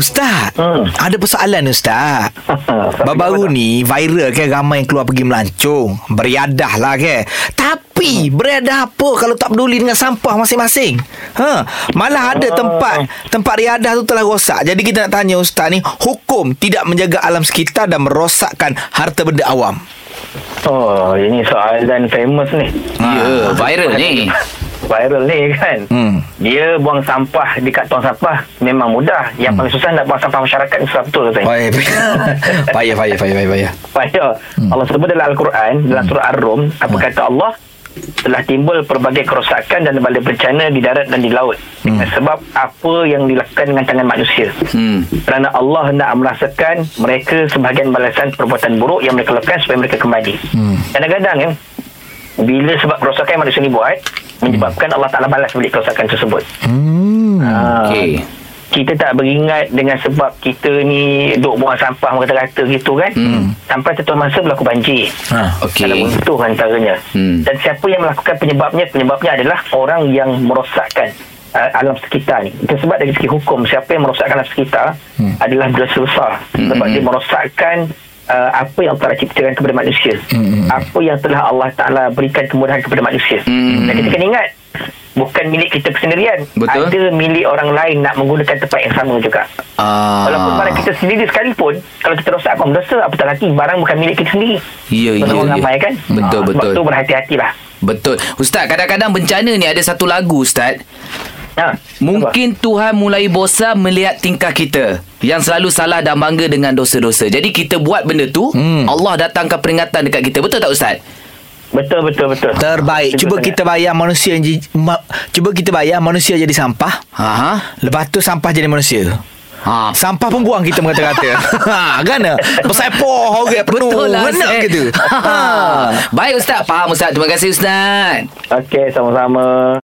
Ustaz, Hmm. ada persoalan Ustaz. Baru-baru ni viral kan ramai yang keluar pergi melancong. Beriadah lah kan. Tapi beriadah apa kalau tak peduli dengan sampah masing-masing? Ha, malah ada Ah. tempat tempat riadah tu telah rosak. Jadi kita nak tanya Ustaz ni, hukum tidak menjaga alam sekitar dan merosakkan harta benda awam. Oh, ini soalan famous ni. Ya, viral ni. Viral ni kan. Hmm. Dia buang sampah dekat tong sampah memang mudah. Yang paling susah nak buang sampah masyarakat susah betul katanya. Payah, payah, payah, payah, payah, payah. Payah. Allah sebut dalam Al-Quran, dalam surah Ar-Rum, apa kata Allah? Telah timbul pelbagai kerosakan dan berbagai bencana di darat dan di laut. Dengan sebab apa yang dilakukan dengan tangan manusia. Hmm. Kerana Allah hendak merasakan mereka sebahagian balasan perbuatan buruk yang mereka lakukan supaya mereka kembali. Hmm. Kadang-kadang ya, bila sebab kerosakan yang manusia ni buat, menyebabkan Allah Ta'ala balas balik kerosakan tersebut. Hmm. Ah, Okey. kita tak beringat dengan sebab kita ni duk buang sampah kata-kata gitu kan Hmm. sampai satu masa berlaku banjir Ha. Okey. dalam untuk antaranya Hmm. dan siapa yang melakukan penyebabnya penyebabnya adalah orang yang merosakkan uh, alam sekitar ni itu sebab dari segi hukum siapa yang merosakkan alam sekitar Hmm. adalah dosa besar sebab dia merosakkan uh, apa yang telah ciptakan kepada manusia Hmm. apa yang telah Allah Ta'ala berikan kemudahan kepada manusia Hmm. dan kita kena ingat bukan milik kita sendirian Betul. ada milik orang lain nak menggunakan tempat yang sama juga Ah. Walaupun barang kita sendiri sekalipun Kalau kita rosak apa dosa Apatah lagi Barang bukan milik kita sendiri Ya, ya, ya. kan Betul, Ah, betul. Sebab tu berhati-hatilah Betul. Ustaz, kadang-kadang bencana ni ada satu lagu, Ustaz. ha, Mungkin Tuhan mulai bosan melihat tingkah kita yang selalu salah dan bangga dengan dosa-dosa. Jadi kita buat benda tu, Hmm. Allah datangkan peringatan dekat kita. Betul tak Ustaz? Betul betul betul Terbaik. Betul Cuba sangat. kita bayar manusia yang ma- cuba kita bayar manusia jadi sampah. Ha ha. Lepas tu sampah jadi manusia. Ha. Sampah pun buang kita mengata-kata. ha, kan? Pasal poh orang penuh. Betul lah Ustaz. gitu. Ha. Baik Ustaz, faham Ustaz. Terima kasih Ustaz. Okey sama-sama